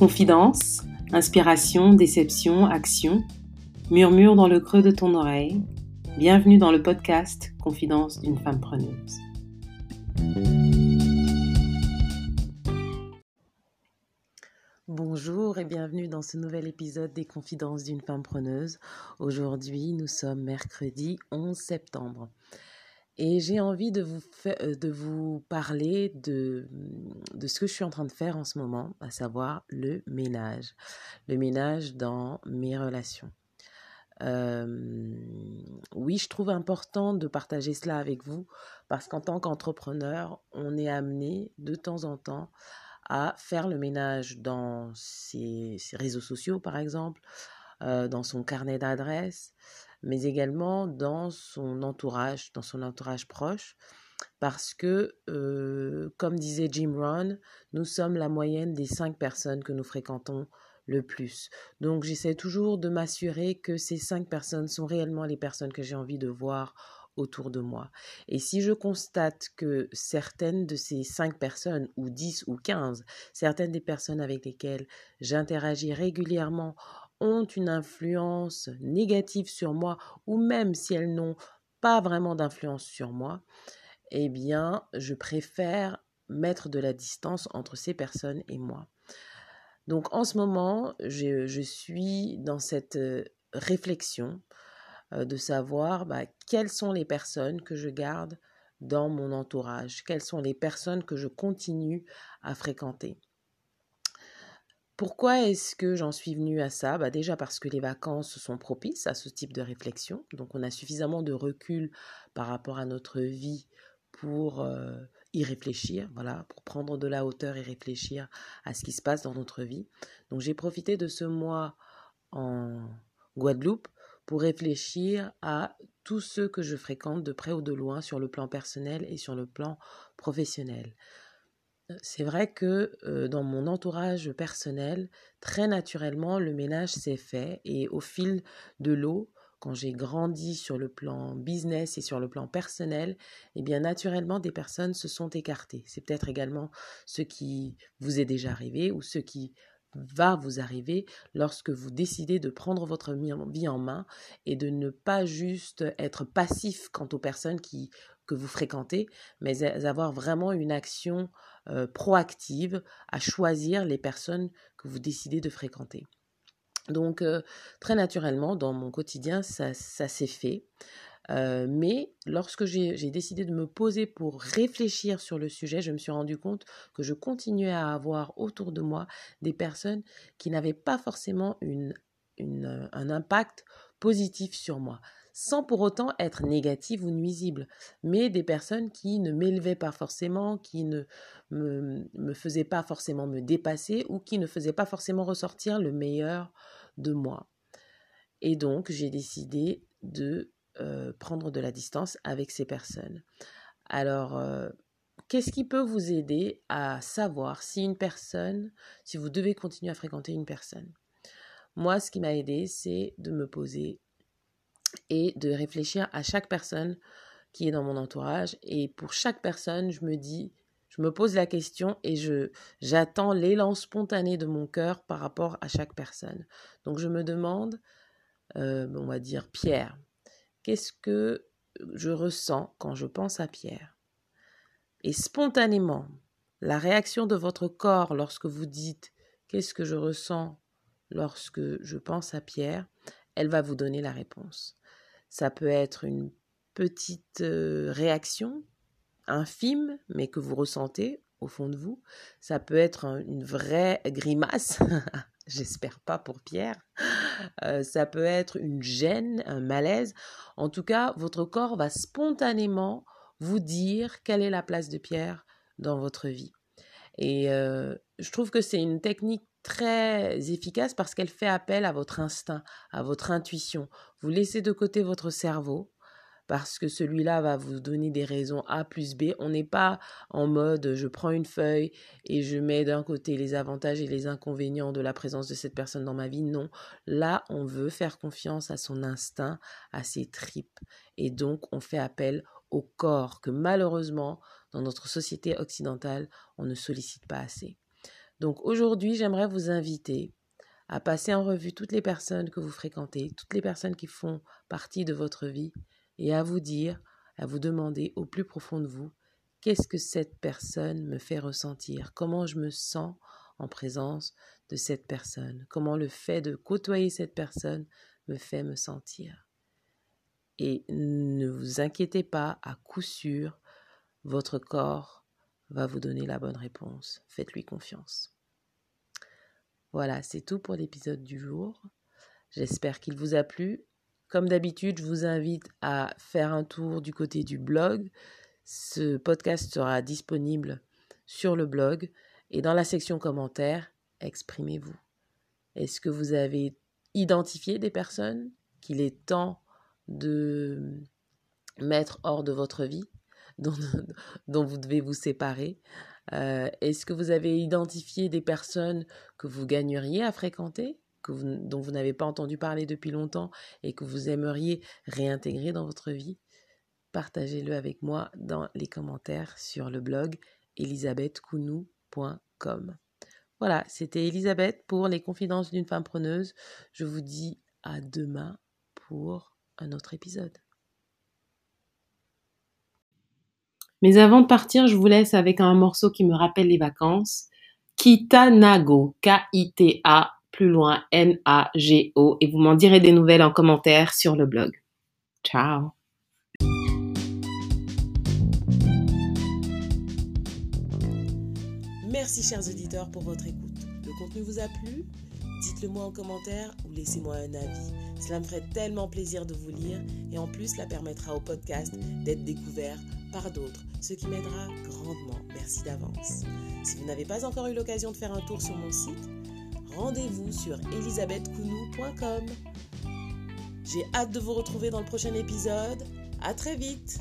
Confidence, inspiration, déception, action, murmure dans le creux de ton oreille. Bienvenue dans le podcast Confidence d'une femme preneuse. Bonjour et bienvenue dans ce nouvel épisode des Confidences d'une femme preneuse. Aujourd'hui, nous sommes mercredi 11 septembre. Et j'ai envie de vous, euh, de vous parler de, de ce que je suis en train de faire en ce moment, à savoir le ménage. Le ménage dans mes relations. oui, je trouve important de partager cela avec vous parce qu'en tant qu'entrepreneur, on est amené de temps en temps à faire le ménage dans ses, réseaux sociaux, par exemple, euh, dans son carnet d'adresses, mais également dans son entourage, dans son entourage proche, parce que, comme disait Jim Rohn, nous sommes la moyenne des cinq personnes que nous fréquentons le plus. Donc j'essaie toujours de m'assurer que ces cinq personnes sont réellement les personnes que j'ai envie de voir autour de moi. Et si je constate que certaines de ces cinq personnes, ou dix ou quinze, certaines des personnes avec lesquelles j'interagis régulièrement ont une influence négative sur moi, ou même si elles n'ont pas vraiment d'influence sur moi, eh bien, je préfère mettre de la distance entre ces personnes et moi. Donc en ce moment, je, suis dans cette euh, réflexion euh, de savoir bah, quelles sont les personnes que je garde dans mon entourage, quelles sont les personnes que je continue à fréquenter. Pourquoi est-ce que j'en suis venue à ça? Bah Déjà parce que les vacances sont propices à ce type de réflexion. Donc on a suffisamment de recul par rapport à notre vie pour euh, y réfléchir, voilà, pour prendre de la hauteur et réfléchir à ce qui se passe dans notre vie. Donc j'ai profité de ce mois en Guadeloupe pour réfléchir à tous ceux que je fréquente de près ou de loin sur le plan personnel et sur le plan professionnel c'est vrai que dans mon entourage personnel, très naturellement, le ménage s'est fait et au fil de l'eau, quand j'ai grandi sur le plan business et sur le plan personnel, eh bien naturellement des personnes se sont écartées. C'est peut-être également ce qui vous est déjà arrivé ou ce qui va vous arriver lorsque vous décidez de prendre votre vie en main et de ne pas juste être passif quant aux personnes qui vous fréquentez, mais avoir vraiment une action proactive à choisir les personnes que vous décidez de fréquenter. Donc, très naturellement, dans mon quotidien, ça, s'est fait. Mais lorsque j'ai décidé de me poser pour réfléchir sur le sujet, je me suis rendu compte que je continuais à avoir autour de moi des personnes qui n'avaient pas forcément un impact positif sur moi sans pour autant être négative ou nuisible, mais des personnes qui ne m'élevaient pas forcément, qui ne me, me faisaient pas forcément me dépasser ou qui ne faisaient pas forcément ressortir le meilleur de moi. Et donc, j'ai décidé de euh, prendre de la distance avec ces personnes. Alors, euh, qu'est-ce qui peut vous aider à savoir si une personne, si vous devez continuer à fréquenter une personne? Moi, ce qui m'a aidé, c'est de me poser et de réfléchir à chaque personne qui est dans mon entourage. Et pour chaque personne, je me dis, je me pose la question et je j'attends l'élan spontané de mon cœur par rapport à chaque personne. Donc je me demande, euh, on va dire Pierre, qu'est-ce que je ressens quand je pense à Pierre? Et spontanément, la réaction de votre corps lorsque vous dites qu'est-ce que je ressens lorsque je pense à Pierre, elle va vous donner la réponse. Ça peut être une petite réaction infime, mais que vous ressentez au fond de vous. Ça peut être une vraie grimace, j'espère pas pour Pierre. ça peut être une gêne, un malaise. En tout cas, votre corps va spontanément vous dire quelle est la place de Pierre dans votre vie. Et je trouve que c'est une technique très efficace parce qu'elle fait appel à votre instinct, à votre intuition. Vous laissez de côté votre cerveau parce que celui-là va vous donner des raisons A plus B. On n'est pas en mode je prends une feuille et je mets d'un côté les avantages et les inconvénients de la présence de cette personne dans ma vie. Non, là on veut faire confiance à son instinct, à ses tripes. Et donc on fait appel au corps que malheureusement dans notre société occidentale on ne sollicite pas assez. Donc aujourd'hui, j'aimerais vous inviter à passer en revue toutes les personnes que vous fréquentez, toutes les personnes qui font partie de votre vie, et à vous dire, à vous demander au plus profond de vous, qu'est-ce que cette personne me fait ressentir, comment je me sens en présence de cette personne, comment le fait de côtoyer cette personne me fait me sentir? Et ne vous inquiétez pas, à coup sûr, votre corps va vous donner la bonne réponse. Faites-lui confiance. Voilà, c'est tout pour l'épisode du jour. J'espère qu'il vous a plu. Comme d'habitude, je vous invite à faire un tour du côté du blog. Ce podcast sera disponible sur le blog et dans la section commentaires, exprimez-vous. Est-ce que vous avez identifié des personnes qu'il est temps de mettre hors de votre vie, dont, vous devez vous séparer euh, Est-ce que vous avez identifié des personnes que vous gagneriez à fréquenter que dont vous n'avez pas entendu parler depuis longtemps et que vous aimeriez réintégrer dans votre vie, partagez-le avec moi dans les commentaires sur le blog elisabethkounou.com. Voilà, c'était Elisabeth pour les confidences d'une femme preneuse. Je vous dis à demain pour un autre épisode. Mais avant de partir, je vous laisse avec un morceau qui me rappelle les vacances. Kitanago, K-I-T-A, plus loin N-A-G-O, et vous m'en direz des nouvelles en commentaire sur le blog. Ciao Merci chers auditeurs pour votre écoute. Le contenu vous a plu? Dites-le moi en commentaire ou laissez-moi un avis. Cela me ferait tellement plaisir de vous lire et en plus cela permettra au podcast d'être découvert par d'autres, ce qui m'aidera grandement. Merci d'avance. Si vous n'avez pas encore eu l'occasion de faire un tour sur mon site, rendez-vous sur elisabethkounou.com. J'ai hâte de vous retrouver dans le prochain épisode. À très vite